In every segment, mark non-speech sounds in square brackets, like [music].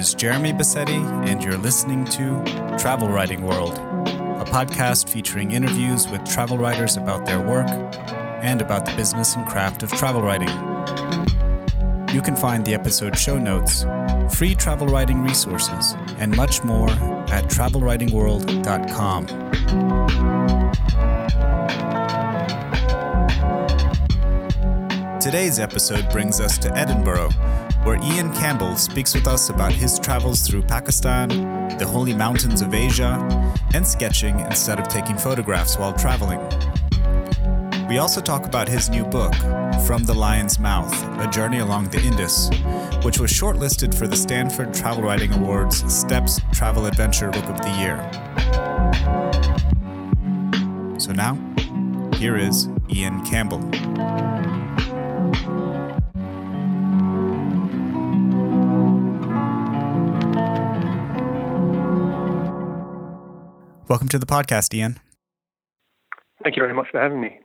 is Jeremy Bassetti, and you're listening to Travel Writing World, a podcast featuring interviews with travel writers about their work and about the business and craft of travel writing. You can find the episode show notes, free travel writing resources, and much more at travelwritingworld.com. Today's episode brings us to Edinburgh, where Ian Campbell speaks with us about his travels through Pakistan, the holy mountains of Asia, and sketching instead of taking photographs while traveling. We also talk about his new book, From the Lion's Mouth A Journey Along the Indus, which was shortlisted for the Stanford Travel Writing Awards STEPS Travel Adventure Book of the Year. So now, here is Ian Campbell. Welcome to the podcast, Ian. Thank you very much for having me.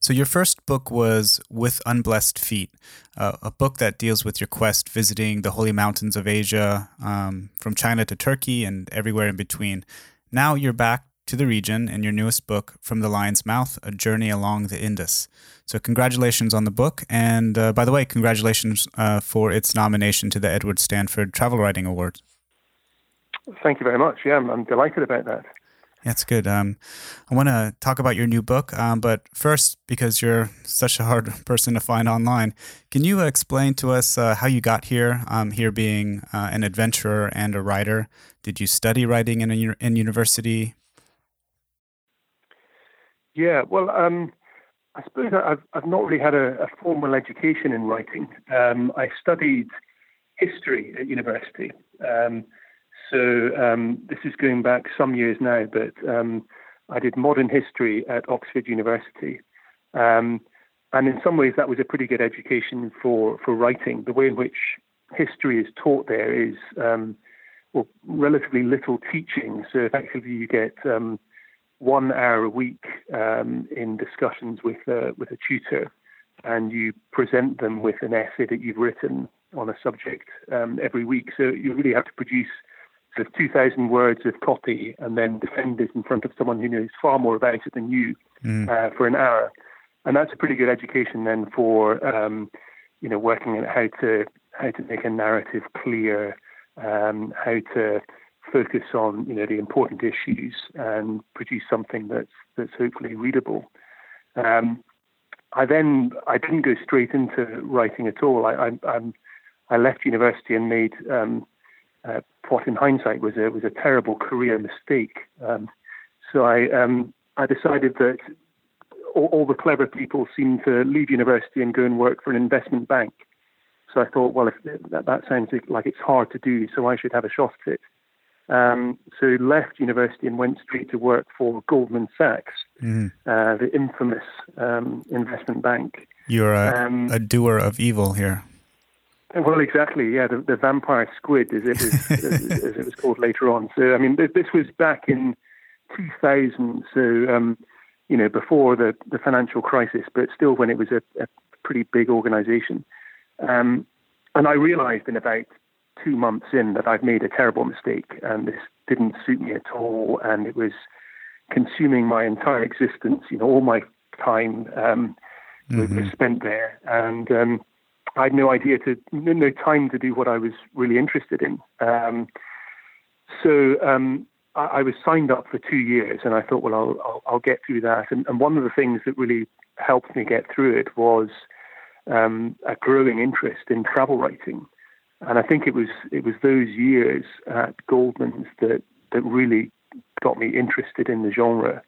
So, your first book was With Unblessed Feet, uh, a book that deals with your quest visiting the holy mountains of Asia, um, from China to Turkey and everywhere in between. Now you're back to the region in your newest book, From the Lion's Mouth A Journey Along the Indus. So, congratulations on the book. And uh, by the way, congratulations uh, for its nomination to the Edward Stanford Travel Writing Award. Thank you very much. Yeah, I'm, I'm delighted about that. That's good. Um, I want to talk about your new book, um, but first, because you're such a hard [laughs] person to find online, can you explain to us uh, how you got here? Um, here being uh, an adventurer and a writer, did you study writing in a, in university? Yeah, well, um, I suppose I've I've not really had a, a formal education in writing. Um, I studied history at university. Um, so um, this is going back some years now, but um, I did modern history at Oxford University. Um, and in some ways, that was a pretty good education for, for writing. The way in which history is taught there is um, well, relatively little teaching. So effectively, you get um, one hour a week um, in discussions with, with a tutor, and you present them with an essay that you've written on a subject every week. So you really have to produce of 2,000 words of copy and then defend it in front of someone who knows far more about it than you mm. uh, for an hour. And that's a pretty good education then for, um, you know, working out how to how to make a narrative clear, um, how to focus on, you know, the important issues and produce something that's that's hopefully readable. Um, I then I didn't go straight into writing at all. I I, I'm, I left university and made um, uh, what in hindsight was a was a terrible career mistake. Um, so I um, I decided that all, all, the clever people seem to leave university and go and work for an investment bank. So I thought, well, if that, that sounds like it's hard to do, so I should have a shot at it. Um, so left university and went straight to work for Goldman Sachs, mm. uh, the infamous um, investment bank. You're a, um, a doer of evil here. Well, exactly. Yeah, the, the vampire squid, as it was [laughs] as, it was called later on. So, I mean, this was back in 2000. So, um, you know, before the, the financial crisis, but still when it was a, a pretty big organization. Um, and I realized in about two months in that I'd made a terrible mistake, and this didn't suit me at all, and it was consuming my entire existence. You know, all my time um, mm-hmm. was spent there, and um, I had no idea to no time to do what I was really interested in. Um, so um, I, I, was signed up for two years, and I thought, well, I'll I'll, I'll get through that. And, and, one of the things that really helped me get through it was um, a growing interest in travel writing. And I think it was it was those years at Goldman's that that really got me interested in the genre.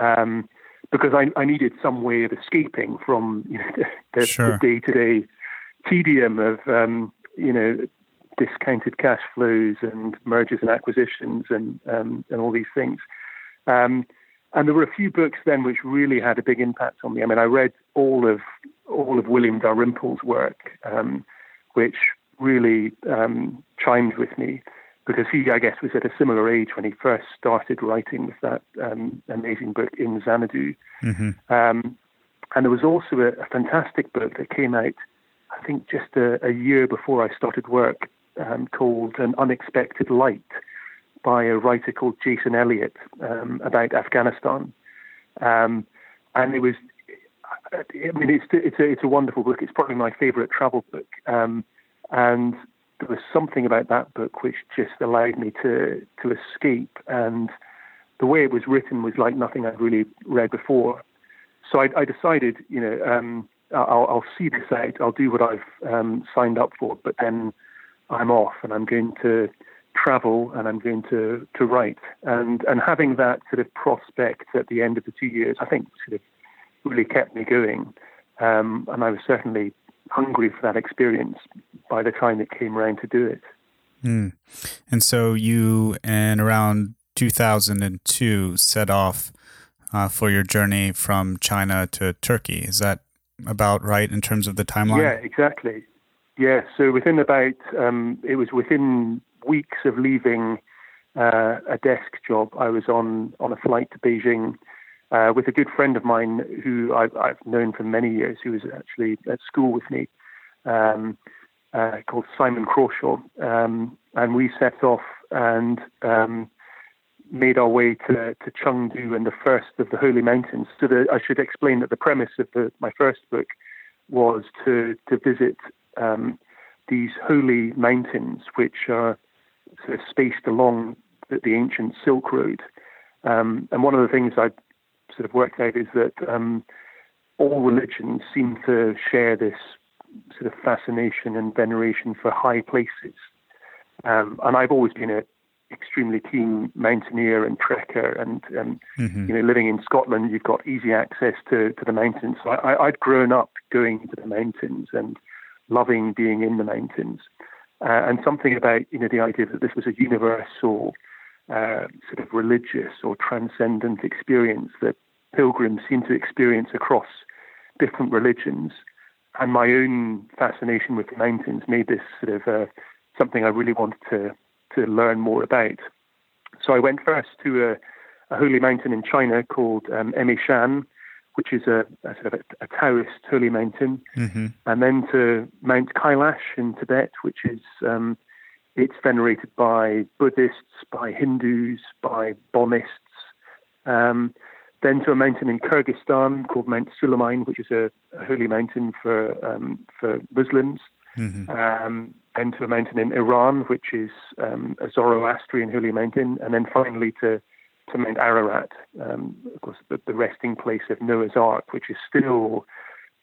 Um, because I, I, needed some way of escaping from you know, [laughs] the, sure. the day-to-day tedium of um, you know discounted cash flows and mergers and acquisitions and um, and all these things. Um, and there were a few books then which really had a big impact on me. I mean, I read all of all of William Dalrymple's work, um, which really um, chimed with me because he, I guess, was at a similar age when he first started writing with that um, amazing book in Xanadu. Mm-hmm. Um, and there was also a, a fantastic book that came out I think just a, a, year before I started work um, called An Unexpected Light by a writer called Jason Elliott um, about Afghanistan. Um, and it was, I mean, it's, it's, a, it's a wonderful book. It's probably my favorite travel book. Um, and there was something about that book which just allowed me to, to escape. And the way it was written was like nothing I'd really read before. So I, I decided, you know, um, I'll, I'll, see this out. I'll do what I've um, signed up for, but then I'm off and I'm going to travel and I'm going to, to write. And, and having that sort of prospect at the end of the two years, I think sort of really kept me going. Um, and I was certainly hungry for that experience by the time it came around to do it. Mm. And so you, in around 2002, set off uh, for your journey from China to Turkey. Is that about right in terms of the timeline? Yeah, exactly. Yeah, so within about, um, it was within weeks of leaving uh, a desk job, I was on, on a flight to Beijing uh, with a good friend of mine who I've, I've, known for many years, who was actually at school with me, um, uh, called Simon Crawshaw. Um, and we set off and um, made our way to, to Chengdu and the first of the Holy Mountains. So the, I should explain that the premise of the, my first book was to, to visit um, these holy mountains, which are sort of spaced along the, the ancient Silk Road. Um, and one of the things I sort of worked out is that um, all religions seem to share this sort of fascination and veneration for high places. Um, and I've always been a extremely keen mountaineer and trekker, and um, mm-hmm. you know, living in Scotland, you've got easy access to, to the mountains. So I, I'd grown up going to the mountains and loving being in the mountains, uh, and something about you know the idea that this was a universal uh, sort of religious or transcendent experience that pilgrims seem to experience across different religions. And my own fascination with the mountains made this sort of uh, something I really wanted to to learn more about. So I went first to a, a holy mountain in China called um, Shan, which is a, a sort of a, a, Taoist holy mountain, mm-hmm. and then to Mount Kailash in Tibet, which is um, it's venerated by Buddhists, by Hindus, by Bonists. Um, then to a mountain in Kyrgyzstan called Mount Sulayman, which is a, a holy mountain for um, for Muslims. Mm-hmm. Um, then to a mountain in Iran, which is um, a Zoroastrian holy mountain, and then finally to to Mount Ararat, um, of course, the, the, resting place of Noah's Ark, which is still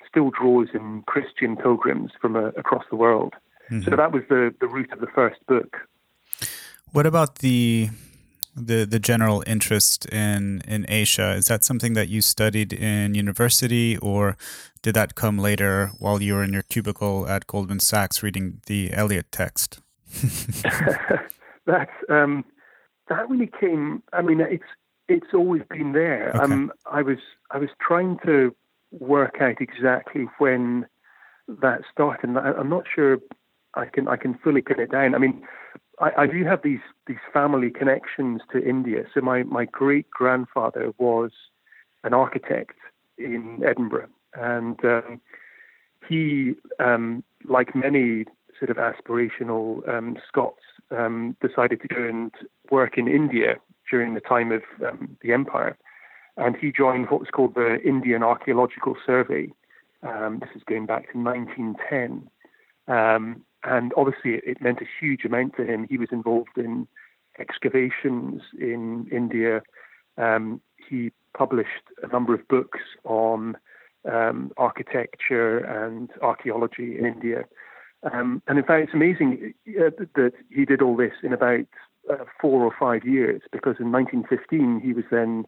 still draws in Christian pilgrims from uh, across the world. Mm-hmm. So that was the the root of the first book. What about the the the general interest in in Asia? Is that something that you studied in university, or did that come later while you were in your cubicle at Goldman Sachs reading the Elliott text? [laughs] [laughs] that um, that really came. I mean, it's it's always been there. Okay. Um, I was I was trying to work out exactly when that started. And I'm not sure I can I can fully pin it down. I mean, I, I do have these these family connections to India. So my my great grandfather was an architect in Edinburgh, and um, he, um, like many sort of aspirational um, Scots, um, decided to go and work in India during the time of um, the empire, and he joined what was called the Indian Archaeological Survey. Um, this is going back to 1910. Um, and obviously, it, it, meant a huge amount to him. He was involved in excavations in India. Um, he published a number of books on um, architecture and archaeology in India. Um, and in fact, it's amazing uh, that he did all this in about uh, four or five years, because in 1915 he was then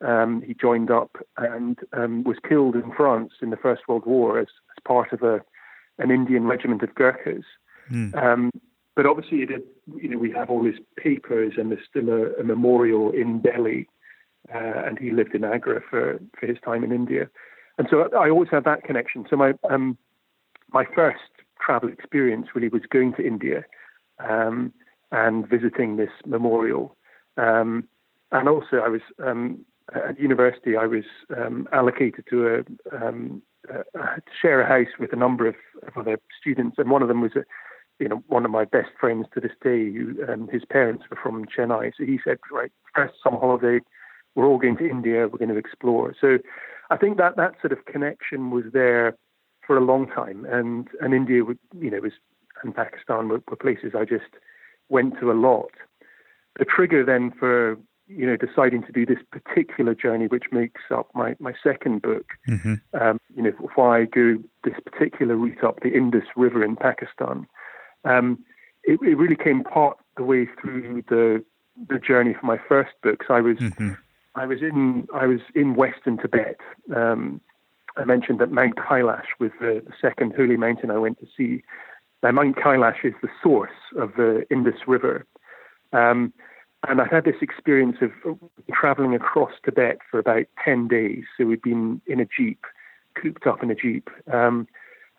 um, he joined up and um, was killed in France in the First World War as, as part of a an Indian regiment of Gurkhas. Mm. Um, but obviously, it, you know, we have all his papers, and there's still a, a memorial in Delhi, uh, and he lived in Agra for, for his time in India, and so I always had that connection. So my um, my first travel experience really was going to India um, and visiting this memorial, um, and also I was um, at university. I was um, allocated to a uh, to share a house with a number of, of, other students, and one of them was a, you know one of my best friends to this day. Who, um, his parents were from Chennai, so he said, right, first summer holiday, we're all going to India. We're going to explore. So I think that that sort of connection was there for a long time, and and India, you know, was and Pakistan were, were places I just went to a lot. The trigger then for you know deciding to do this particular journey, which makes up my my second book, mm-hmm. um, you know, why I go this particular route up the Indus River in Pakistan. Um, it, it, really came part the way through the the journey for my first book. So I was mm-hmm. I was in I was in Western Tibet. Um, I mentioned that Mount Kailash was the, the, second holy mountain I went to see. Now, Mount Kailash is the source of the Indus River. Um, and I had this experience of traveling across Tibet for about 10 days. So we'd been in a Jeep, cooped up in a Jeep. Um,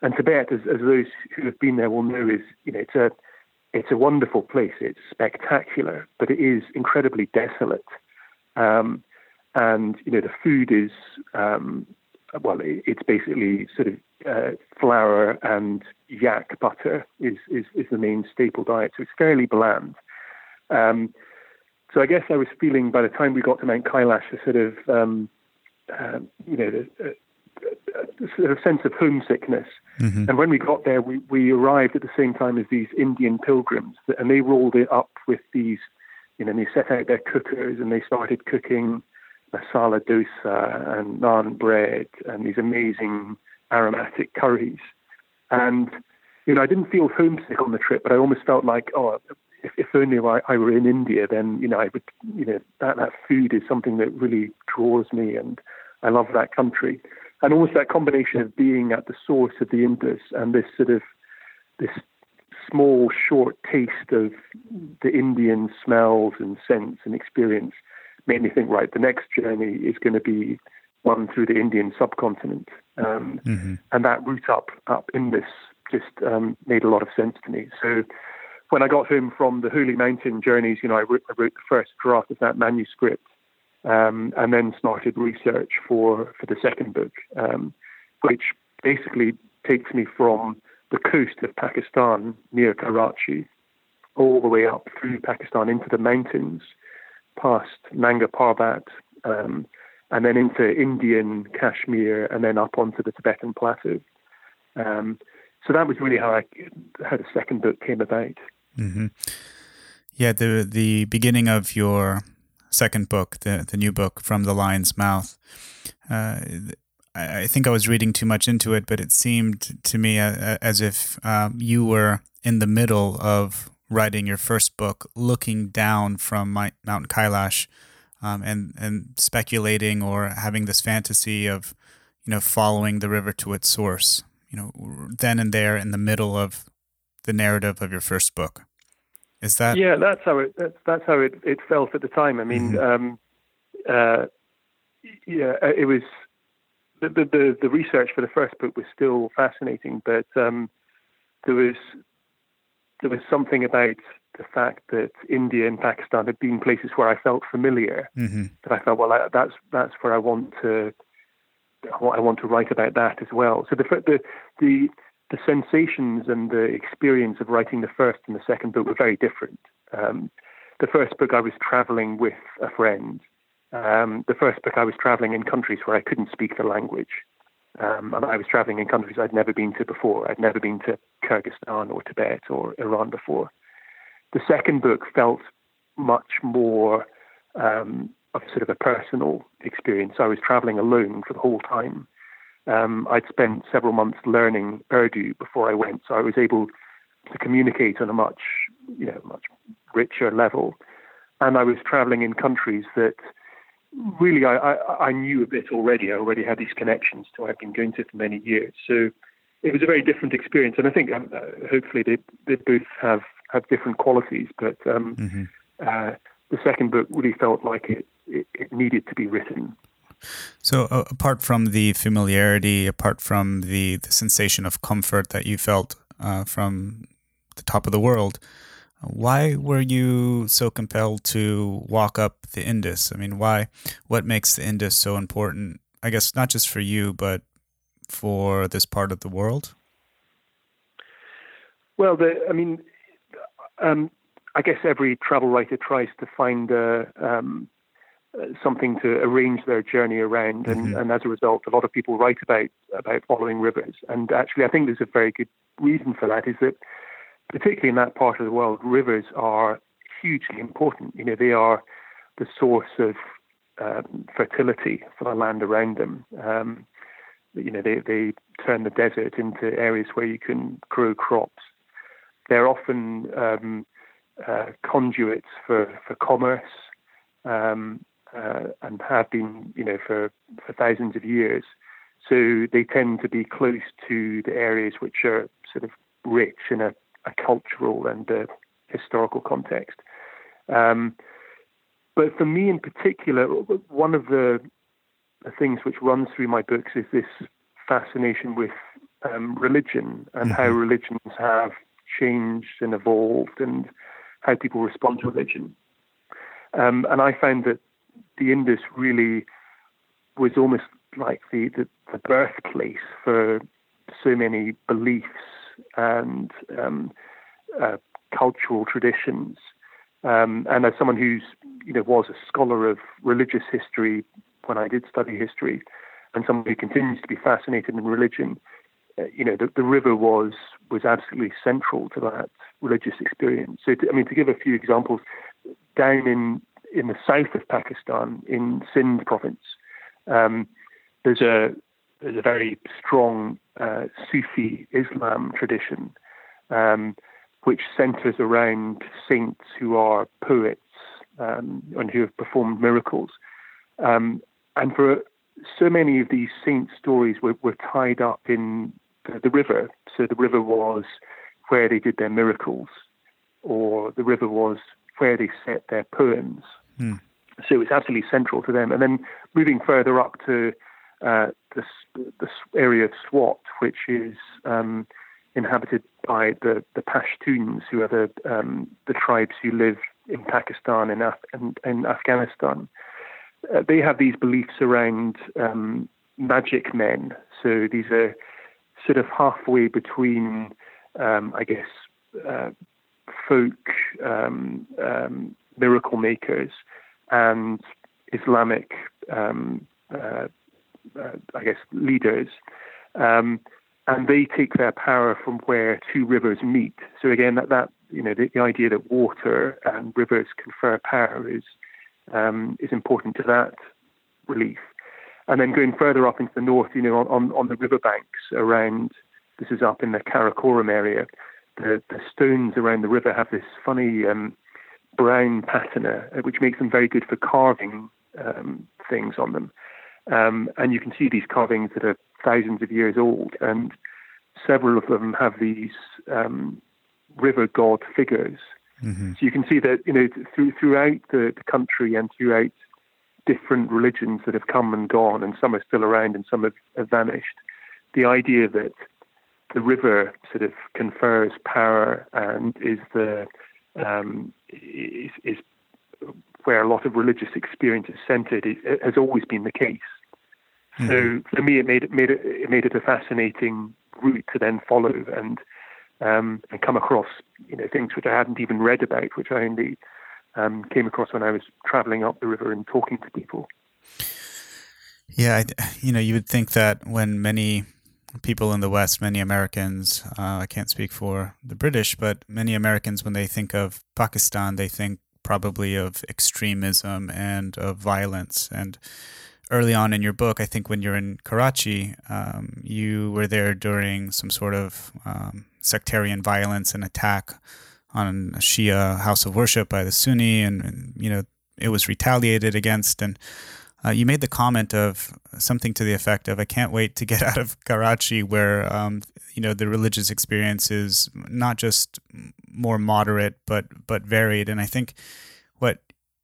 and Tibet, as, as, those who have been there will know, is, you know, it's a, it's a wonderful place. It's spectacular, but it is incredibly desolate. Um, and, you know, the food is, um, well, it's basically sort of uh, flour and yak butter is, is, is the main staple diet. So it's fairly bland. Um, so I guess I was feeling by the time we got to Mount Kailash a sort of, um, uh, you know, a, a, a, sort of sense of homesickness. Mm-hmm. And when we got there, we, we arrived at the same time as these Indian pilgrims, and they rolled it up with these, you know, they set out their cookers and they started cooking masala dosa and naan bread and these amazing aromatic curries. And, you know, I didn't feel homesick on the trip, but I almost felt like, oh, if, if only I, I were in India, then, you know, I would, you know, that, that food is something that really draws me and I love that country. And almost that combination of being at the source of the Indus and this sort of, this small, short taste of the Indian smells and scents and experience made me think, right, the next journey is going to be one through the Indian subcontinent. Um, mm-hmm. And that route up, up Indus just um, made a lot of sense to me. So when I got home from the Holy Mountain journeys, you know, I wrote, I wrote the first draft of that manuscript um, and then started research for, for the second book, um, which basically takes me from the coast of Pakistan near Karachi all the way up through Pakistan into the mountains past Nanga Parbat, um, and then into Indian Kashmir, and then up onto the Tibetan plateau. Um, so that was really how I how the second book came about. Mm-hmm. Yeah, the the beginning of your second book, the the new book, from the lion's mouth. Uh, I, think I was reading too much into it, but it seemed to me as if um, you were in the middle of writing your first book, looking down from Mount Kailash, um, and and speculating or having this fantasy of, you know, following the river to its source. You know, then and there in the middle of the narrative of your first book. Is that? Yeah, that's how it. That's, that's how it, it felt at the time. I mean, mm-hmm. um, uh, yeah, uh, it was the, the the research for the first book was still fascinating, but um, there was there was something about the fact that India and Pakistan had been places where I felt familiar. Mm-hmm. That I felt, well, I, that's that's where I want to I want to write about that as well. So the the the the sensations and the experience of writing the first and the second book were very different. Um, the first book I was traveling with a friend. Um, the first book I was traveling in countries where I couldn't speak the language. Um, and I was traveling in countries I'd never been to before. I'd never been to Kyrgyzstan or Tibet or Iran before. The second book felt much more um, of sort of a personal experience. I was traveling alone for the whole time. Um, I'd spent several months learning Urdu before I went, so I was able to communicate on a much, you know, much richer level. And I was traveling in countries that really I, I, I, knew a bit already. I already had these connections to I've been going to for many years. So it was a very different experience. And I think um, uh, hopefully they, they both have, have different qualities. But um, mm-hmm. uh, the second book really felt like it, it, it needed to be written. So, uh, apart from the familiarity, apart from the, the sensation of comfort that you felt uh, from the top of the world, why were you so compelled to walk up the Indus? I mean, why? What makes the Indus so important? I guess not just for you, but for this part of the world. Well, the, I mean, um, I guess every travel writer tries to find a, um, something to arrange their journey around, and, mm-hmm. and, as a result, a lot of people write about about following rivers. And actually, I think there's a very good reason for that. Is that particularly in that part of the world, rivers are hugely important. You know, they are the source of um, fertility for the land around them. Um, you know, they, they turn the desert into areas where you can grow crops. They're often um, uh, conduits for, for commerce um, uh, and have been, you know, for, for thousands of years. So they tend to be close to the areas which are sort of rich in a, a cultural and a historical context. Um, but for me in particular, one of the, the, things which runs through my books is this fascination with um, religion and mm-hmm. how religions have changed and evolved and how people respond to religion. Um, and I found that the Indus really was almost like the, the, the birthplace for so many beliefs and um, uh, cultural traditions. Um, and as someone who's you know was a scholar of religious history when I did study history, and someone who continues to be fascinated in religion, uh, you know the, the river was was absolutely central to that religious experience. So to, I mean to give a few examples, down in in the south of Pakistan, in Sindh province, um, there's a there's a very strong uh, Sufi Islam tradition, um, which centers around saints who are poets um, and who have performed miracles. Um, and for so many of these saint stories were, were tied up in the, the, river. So the river was where they did their miracles, or the river was where they set their poems. Mm. So it's absolutely central to them. And then moving further up to uh, this, this area of Swat, which is um, inhabited by the, the Pashtuns, who are the, um, the tribes who live in Pakistan and, Af- and, and Afghanistan. Uh, they have these beliefs around um, magic men. So these are sort of halfway between, um, I guess, uh, folk um, um, miracle makers and Islamic um, uh, uh, I guess, leaders. Um, and they take their power from where two rivers meet. So again, that, that you know, the, the idea that water and rivers confer power is um, is important to that relief. And then going further up into the north, you know, on, on the riverbanks around, this is up in the Karakoram area, the, the stones around the river have this funny um, brown patina, uh, which makes them very good for carving um, things on them. Um, and you can see these carvings that are thousands of years old, and several of them have these um, river god figures. Mm-hmm. So you can see that you know through, throughout the, the, country and throughout different religions that have come and gone, and some are still around and some have, have vanished. The idea that the river sort of confers power and is the um, is, is where a lot of religious experience is centered it, has always been the case. Mm-hmm. So for me, it made it made it, it made it a fascinating route to then follow and um, and come across you know things which I hadn't even read about, which I only um, came across when I was traveling up the river and talking to people. Yeah, you know, you would think that when many people in the West, many Americans, uh, I can't speak for the British, but many Americans, when they think of Pakistan, they think probably of extremism and of violence. And early on in your book, I think when you're in Karachi, um, you were there during some sort of um, sectarian violence and attack on a Shia house of worship by the Sunni, and, and you know it was retaliated against. And uh, you made the comment of something to the effect of, "I can't wait to get [laughs] out of Karachi, where um, you know the religious experience is not just more moderate but but varied." And I think what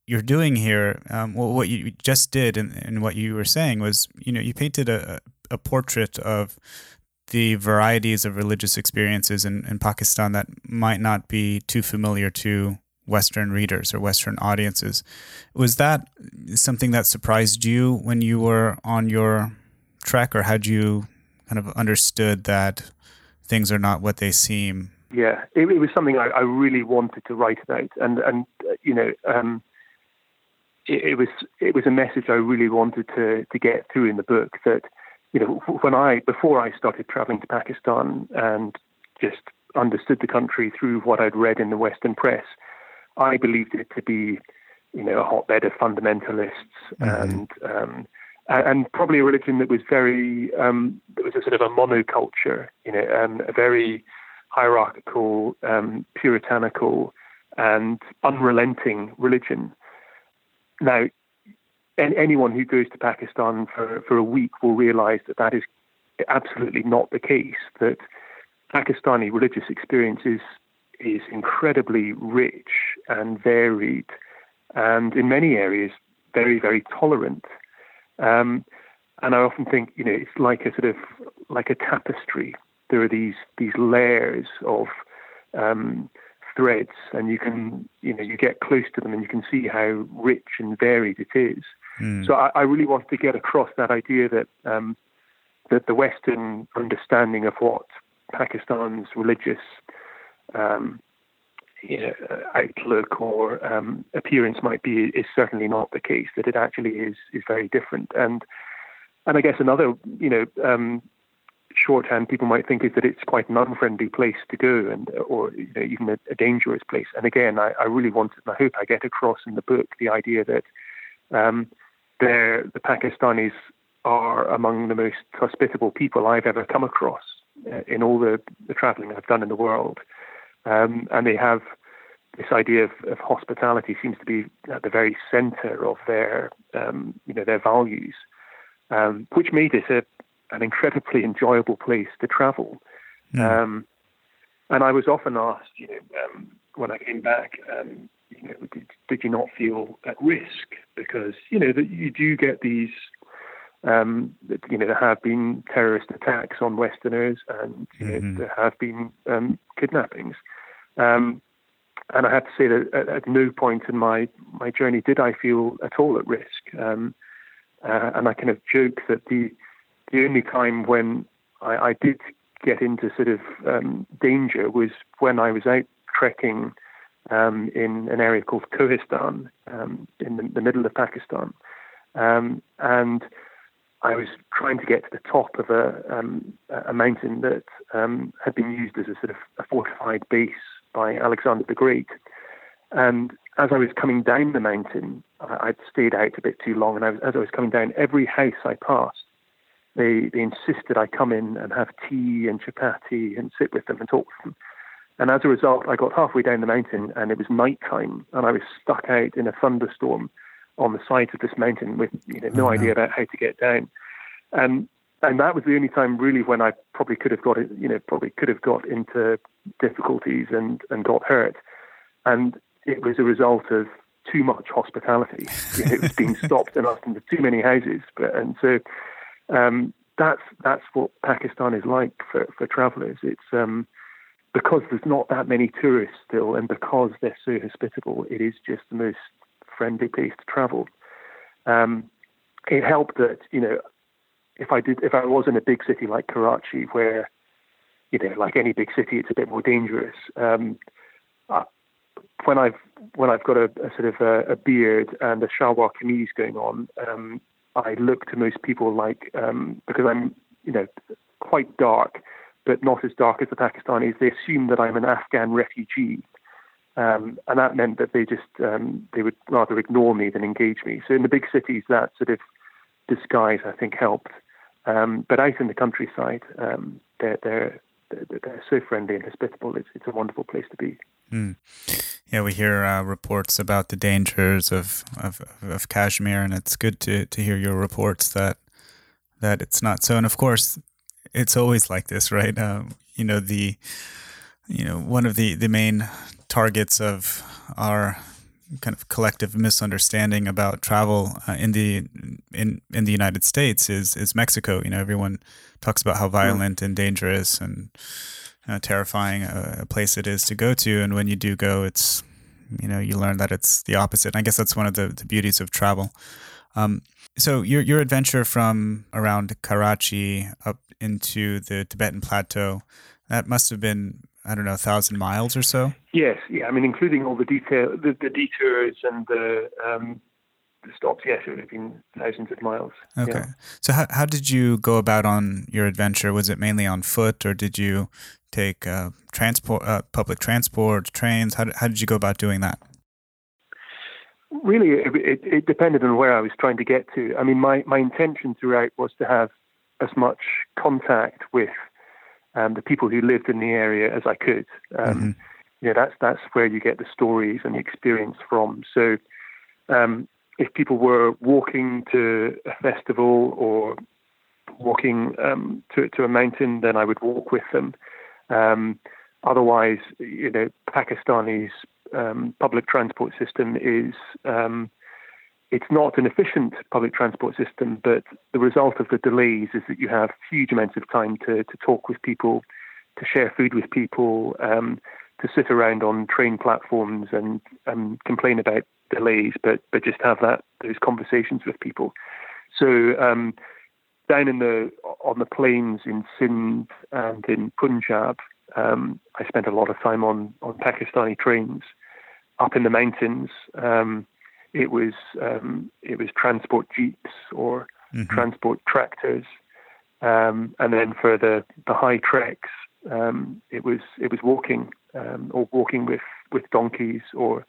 you're doing here, um, well, what you just did and, and what you were saying was, you know, you painted a, a portrait of the varieties of religious experiences in, in Pakistan that might not be too familiar to Western readers or Western audiences. Was that something that surprised you when you were on your trek, or had you kind of understood that things are not what they seem Yeah, it, it was something I, I, really wanted to write about, and and uh, you know, um, it, it, was it was a message I really wanted to to get through in the book. That you know, when I before I started traveling to Pakistan and just understood the country through what I'd read in the Western press, I believed it to be, you know, a hotbed of fundamentalists mm-hmm. and. Um, and probably a religion that was very um, that was a sort of a monoculture, you know, um, a very hierarchical, um, puritanical, and unrelenting religion. Now, anyone who goes to Pakistan for, for a week will realize that that is absolutely not the case, that Pakistani religious experience is, is incredibly rich and varied, and in many areas, very, very tolerant. Um, and I often think, you know, it's like a sort of like a tapestry there are these these layers of um, threads, and you can you know you get close to them and you can see how rich and varied it is. Mm. So I, I, really wanted to get across that idea that um, that the Western understanding of what Pakistan's religious um, you know, outlook or um, appearance might be is certainly not the case. That it actually is is very different. And and I guess another you know um, shorthand people might think is that it's quite an unfriendly place to go and or you know, even a, a, dangerous place. And again, I, I really wanted, and I hope I get across in the book the idea that um, there the Pakistanis are among the most hospitable people I've ever come across uh, in all the, the traveling I've done in the world. Um, and they have this idea of, of, hospitality seems to be at the very center of their, um, you know, their values, um, which made it a, an incredibly enjoyable place to travel. Mm. Um, and I was often asked, you know, um, when I came back, um, you know, did, did, you not feel at risk? Because you know that you do get these, um, you know, there have been terrorist attacks on Westerners, and mm-hmm. know, there have been um, kidnappings. Um, and I have to say that at, at, no point in my my journey did I feel at all at risk. Um, uh, and I kind of joke that the the only time when I, I did get into sort of um, danger was when I was out trekking um, in an area called Kohistan um, in the, the, middle of Pakistan. Um, and I was trying to get to the top of a, um, a mountain that um, had been used as a sort of a fortified base by Alexander the Great. And as I was coming down the mountain, I, would stayed out a bit too long. And I was, as I was coming down, every house I passed they they insisted I come in and have tea and chapati and sit with them and talk with them. And as a result, I got halfway down the mountain and it was night time, and I was stuck out in a thunderstorm on the sides of this mountain with you know, no oh, idea about how to get down. And and that was the only time really when I probably could have got it, you know, probably could have got into difficulties and and got hurt. And it was a result of too much hospitality. [laughs] You know, it was being stopped and asked into too many houses. But and so um, that's that's what Pakistan is like for, for travellers. It's um, because there's not that many tourists still, and because they're so hospitable, it is just the most friendly place to travel. Um, it helped that you know if I did if I was in a big city like Karachi, where you know like any big city, it's a bit more dangerous. Um, uh, when I've when I've got a, a sort of a, a, beard and a shalwar kameez going on, um, I look to most people like um, because I'm you know quite dark, but not as dark as the Pakistanis. They assume that I'm an Afghan refugee, um, and that meant that they just um, they would rather ignore me than engage me. So in the big cities, that sort of disguise I think helped. Um, but out in the countryside, um, they're, they're they're so friendly and hospitable. It's it's a wonderful place to be. Mm. Yeah, we hear uh, reports about the dangers of, of of Kashmir, and it's good to to hear your reports that that it's not so. And of course, it's always like this, right? Um, you know the you know one of the the main targets of our kind of collective misunderstanding about travel uh, in the in in the United States is is Mexico. You know, everyone talks about how violent and dangerous and uh, terrifying a, a, place it is to go to, and when you do go, it's you know you learn that it's the opposite. And I guess that's one of the, the beauties of travel. Um, so your your adventure from around Karachi up into the Tibetan plateau that must have been I don't know, a thousand miles or so. Yes, yeah. I mean, including all the detail, the, the detours and the, um, the stops. Yes, it would have been thousands of miles. Okay. Yeah. So how how did you go about on your adventure? Was it mainly on foot, or did you take uh, transport, uh, public transport, trains? How did, how did you go about doing that? Really, it, it, it depended on where I was trying to get to. I mean, my, my intention throughout was to have as much contact with um, the people who lived in the area as I could. Um, Mhm. You know, that's that's where you get the stories and the experience from. So, um, if people were walking to a festival or walking um, to to a mountain, then I would walk with them. Um, otherwise, you know, Pakistani's um, public transport system is um, it's not an efficient public transport system, but the result of the delays is that you have huge amounts of time to, to talk with people, to share food with people, um, to sit around on train platforms and um, complain about delays, but but just have that those conversations with people. So um, down in the on the plains in Sindh and in Punjab, um, I spent a lot of time on on Pakistani trains. Up in the mountains, um, it was um, it was transport jeeps or Mhm. transport tractors, um, and then for the the high treks, um, it was it was walking um, or walking with, with donkeys or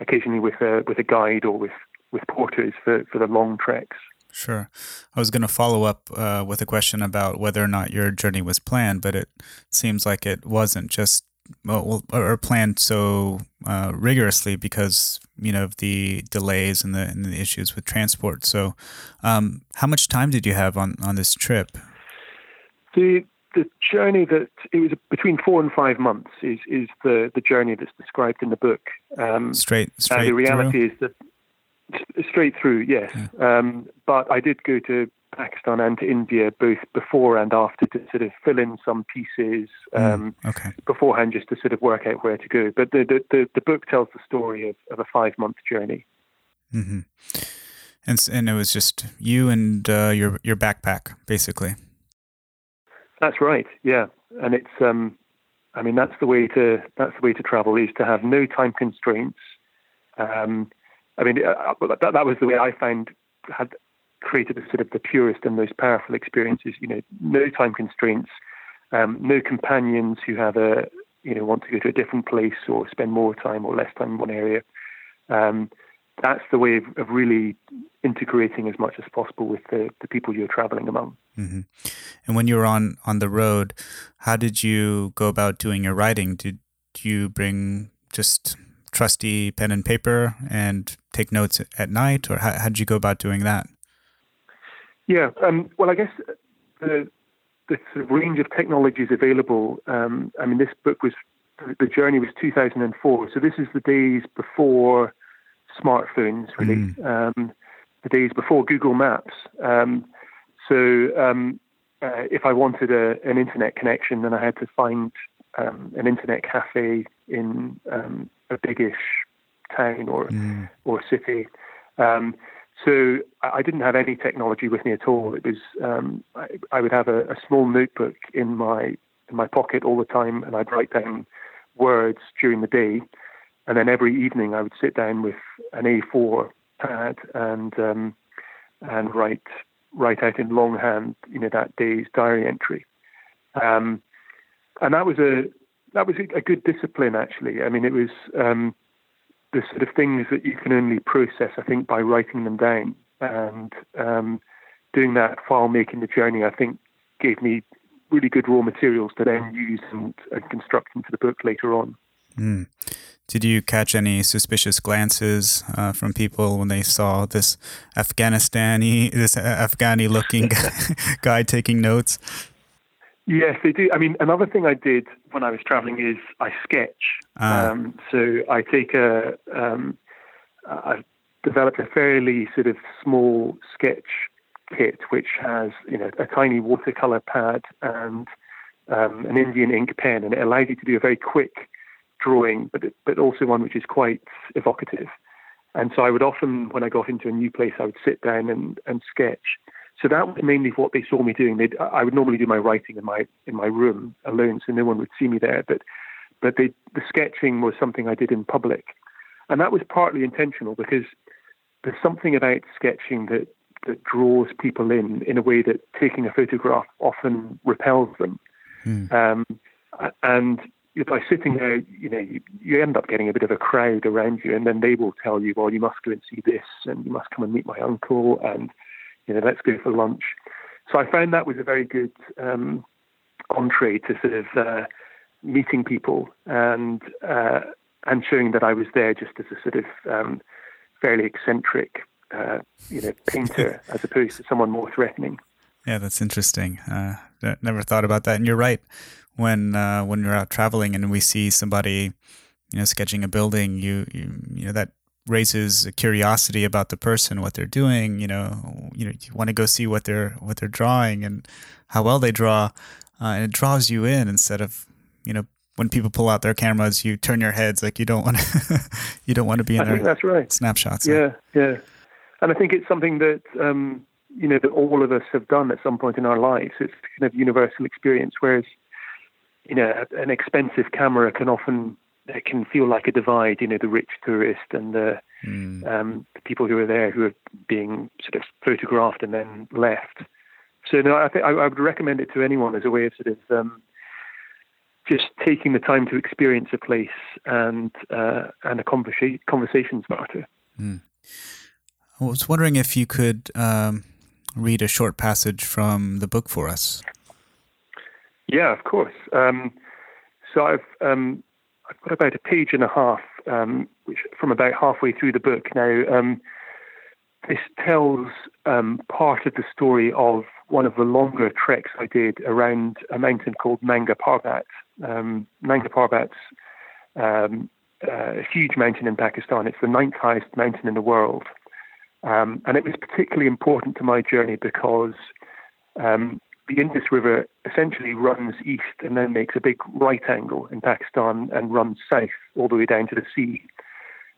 occasionally with a with a guide or with, with porters for, for the long treks. Sure. I was going to follow up uh, with a question about whether or not your journey was planned, but it seems like it wasn't just well, or planned so uh, rigorously because you know of the delays and the, and the issues with transport. So, um, how much time did you have on, on this trip? The the journey that it was between four and five months is is the, the journey that's described in the book. Um, Straight, and straight the reality through. is that straight through, yes. Um, but I did go to Pakistan and to India both before and after to sort of fill in some pieces um, Okay. beforehand, just to sort of work out where to go. But the the, the, the book tells the story of, of a five month journey. hmm And and it was just you and uh, your your backpack basically. That's right. Yeah, and it's um, I mean that's the way to that's the way to travel is to have no time constraints. Um, I mean uh, that that was the way I found had created a sort of the purest and most powerful experiences. You know, no time constraints, um, no companions who have a you know want to go to a different place or spend more time or less time in one area. Um, that's the way of, of really integrating as much as possible with the, the people you're traveling among. hmm And when you were on on the road, how did you go about doing your writing? Did you bring just trusty pen and paper and take notes at night, or how did you go about doing that? Yeah, um, well, I guess the the sort of range of technologies available. Um, I mean, this book was the journey was 2004, so this is the days before smartphones, really, um, the days before Google Maps. Um, so, um, uh, if I wanted a, an internet connection, then I had to find um, an internet cafe in um, a biggish town or Mm. or city. Um, so I didn't have any technology with me at all. It was um, I, I would have a, a small notebook in my in my pocket all the time, and I'd write down words during the day, and then every evening I would sit down with an A4 pad and um, and write write out in longhand, you know, that day's diary entry. Um, and that was a that was a good discipline actually. I mean, it was um, the sort of things that you can only process, I think, by writing them down. And um, doing that while making the journey, I think, gave me really good raw materials to then use and, and construct into the book later on. Mm. Did you catch any suspicious glances uh, from people when they saw this Afghanistani, this Afghani-looking [laughs] guy taking notes? Yes, they do. I mean, another thing I did when I was traveling is I sketch. Ah. Um, so I take a, um, I've developed a fairly sort of small sketch kit, which has you know a tiny watercolor pad and um, an Indian ink pen, and it allows you to do a very quick drawing, but but also one which is quite evocative. And so I would often, when I got into a new place, I would sit down and, and sketch. So that was mainly what they saw me doing. They'd, I would normally do my writing in my in my room alone, so no one would see me there. But but they, the sketching was something I did in public. And that was partly intentional because there's something about sketching that, that draws people in in a way that taking a photograph often repels them. Mm. Um, and by sitting there, you know, you, you, end up getting a bit of a crowd around you, and then they will tell you, well, you must go and see this, and you must come and meet my uncle, and you know, let's go for lunch. So I found that was a very good um, entree to sort of uh, meeting people and uh, and showing that I was there just as a sort of um, fairly eccentric, uh, you know, painter [laughs] as opposed to someone more threatening. Yeah, that's interesting. Uh, never thought about that. And you're right. When uh, when we're out traveling and we see somebody, you know, sketching a building, you you, you know that raises a curiosity about the person, what they're doing. You know, you know, you want to go see what they're what they're drawing and how well they draw, uh, and it draws you in instead of you know when people pull out their cameras, you turn your heads like you don't want to [laughs] you don't want to be in I their that's right. snapshots. Yeah, yeah, and I think it's something that um, you know that all of us have done at some point in our lives. It's kind of universal experience. Whereas you know an expensive camera can often it can feel like a divide. You know, the rich tourist and the, mm. um, the people who are there who are being sort of photographed and then left. So no, I think I, I would recommend it to anyone as a way of sort of um, just taking the time to experience a place and uh, and a conversa- conversation starter. Mm. I was wondering if you could um, read a short passage from the book for us. Yeah, of course. Um, so I've um, I've got about a page and a half, um, which from about halfway through the book now. Um, this tells um, part of the story of one of the longer treks I did around a mountain called Nanga Parbat, um, Nanga Parbat's um, uh, a huge mountain in Pakistan. It's the ninth highest mountain in the world. Um, and it was particularly important to my journey because um, the Indus River essentially runs east and then makes a big right angle in Pakistan and runs south all the way down to the sea.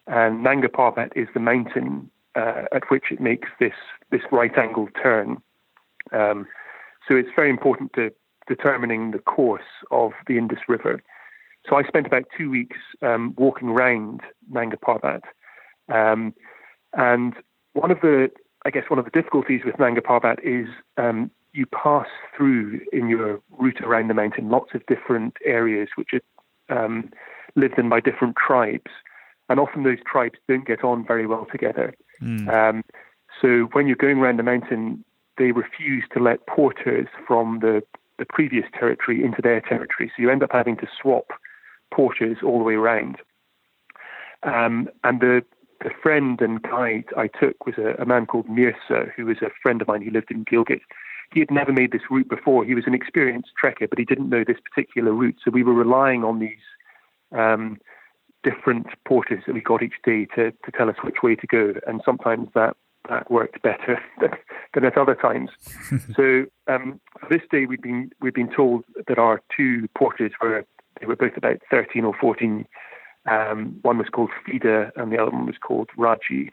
And Nanga Parbat is the mountain uh, at which it makes this, this right angle turn. Um, so it's very important to determining the course of the Indus River. So I spent about two weeks um, walking around Nanga Parbat. Um, and one of the, I guess, one of the difficulties with Nanga Parbat is um, you pass through in your route around the mountain lots of different areas which are um, lived in by different tribes. And often those tribes don't get on very well together. Mm. Um, so when you're going around the mountain, they refuse to let porters from the the previous territory into their territory. So you end up having to swap porters all the way around. Um, and the, the friend and guide I took was a, a, man called Mirza, who was a friend of mine who lived in Gilgit. He had never made this route before. He was an experienced trekker, but he didn't know this particular route. So we were relying on these um, different porters that we got each day to, to tell us which way to go. And sometimes that that worked better than, [laughs] than at other times. [laughs] so um, this day we've been we've been told that our two porters were they were both about thirteen or fourteen. Um, one was called Fida and the other one was called Raji.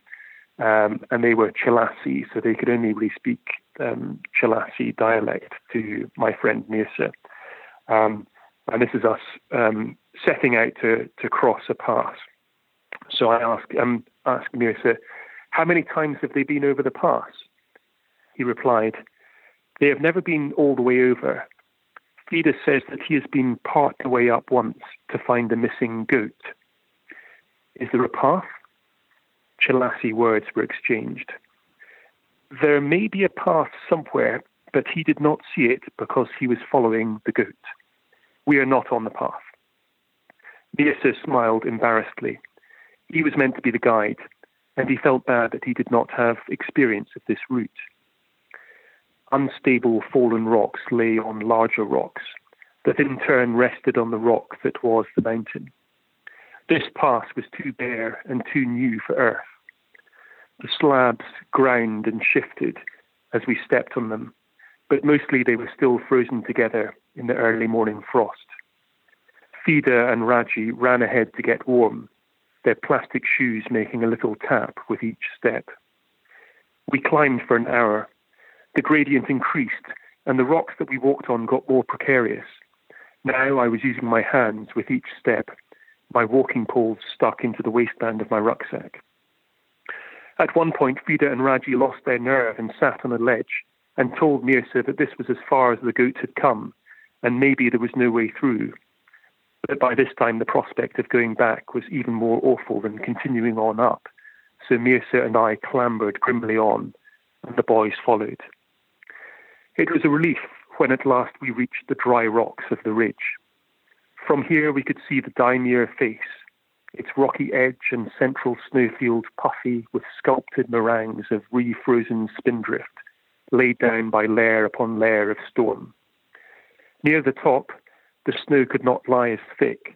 Um, and they were Chilasi, so they could only really speak um, Chilasi dialect to my friend Mirza. Um, and this is us um, setting out to, to cross a pass. So I asked, um, asked Mirza, how many times have they been over the pass? He replied, They have never been all the way over. Fida says that he has been part the way up once to find the missing goat. Is there a path? Chilasi words were exchanged. There may be a path somewhere, but he did not see it because he was following the goat. We are not on the path. Mirza smiled embarrassedly. He was meant to be the guide, and he felt bad that he did not have experience of this route. Unstable fallen rocks lay on larger rocks that in turn rested on the rock that was the mountain. This pass was too bare and too new for earth. The slabs ground and shifted as we stepped on them, but mostly they were still frozen together in the early morning frost. Fida and Raji ran ahead to get warm, their plastic shoes making a little tap with each step. We climbed for an hour. The gradient increased, and the rocks that we walked on got more precarious. Now I was using my hands with each step, my walking poles stuck into the waistband of my rucksack. At one point, Fida and Raji lost their nerve and sat on a ledge and told Mirza that this was as far as the goats had come, and maybe there was no way through. But by this time, the prospect of going back was even more awful than continuing on up. So Mirza and I clambered grimly on, and the boys followed. It was a relief when at last we reached the dry rocks of the ridge. From here we could see the Diamir face, its rocky edge and central snowfield puffy with sculpted meringues of refrozen spindrift laid down by layer upon layer of storm. Near the top, the snow could not lie as thick,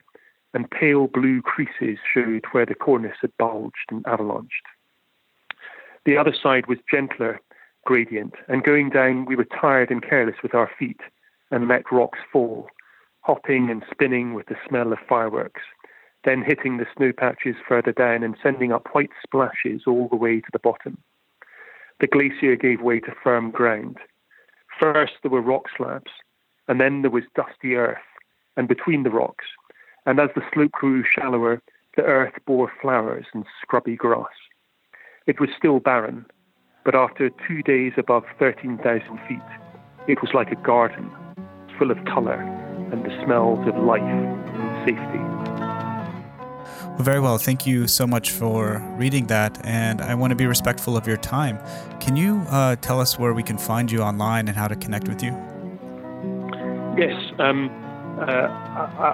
and pale blue creases showed where the cornice had bulged and avalanched. The other side was gentler gradient, and going down, we were tired and careless with our feet and let rocks fall, hopping and spinning with the smell of fireworks, then hitting the snow patches further down and sending up white splashes all the way to the bottom. The glacier gave way to firm ground. First, there were rock slabs, and then there was dusty earth, and between the rocks. And as the slope grew shallower, the earth bore flowers and scrubby grass. It was still barren, but after two days above 13,000 feet, it was like a garden, full of colour and the smells of life and safety. Very well. Thank you so much for reading that, and I want to be respectful of your time. Can you uh, tell us where we can find you online and how to connect with you? Yes, um, uh,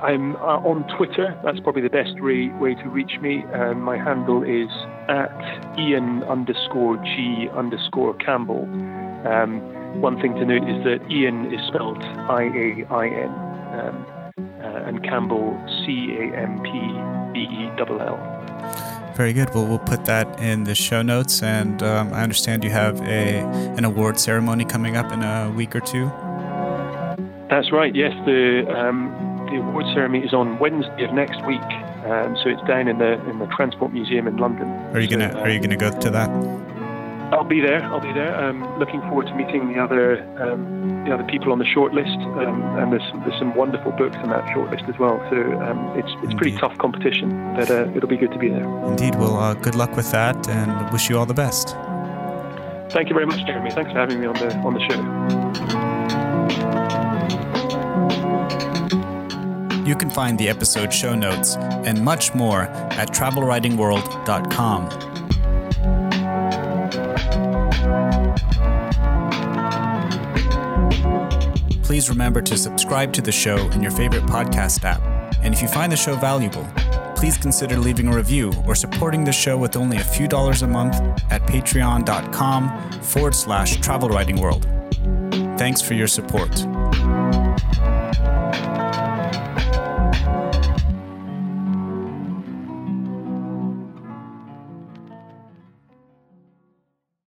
I, am uh, on Twitter. That's probably the best way, way to reach me. Um, my handle is at Iain underscore G underscore Campbell. Um, one thing to note is that Iain is spelled I A I N um, and Campbell C A M P B E L L. Very good. Well, we'll put that in the show notes. And um, I understand you have a an award ceremony coming up in a week or two. That's right. Yes, the um, the award ceremony is on Wednesday of next week. Um, so it's down in the in the Transport Museum in London. Are you so, gonna Are you gonna go to that? I'll be there. I'll be there. Um, looking forward to meeting the other um, the other people on the shortlist, um, and there's there's some wonderful books in that shortlist as well. So um, it's it's Indeed. pretty tough competition, but uh, it'll be good to be there. Indeed. Well, uh, good luck with that, and wish you all the best. Thank you very much, Jeremy. Thanks for having me on the on the show. You can find the episode show notes and much more at travelwritingworld.com. Please remember to subscribe to the show in your favorite podcast app. And if you find the show valuable, please consider leaving a review or supporting the show with only a few dollars a month at patreon.com forward slash travelwritingworld. Thanks for your support.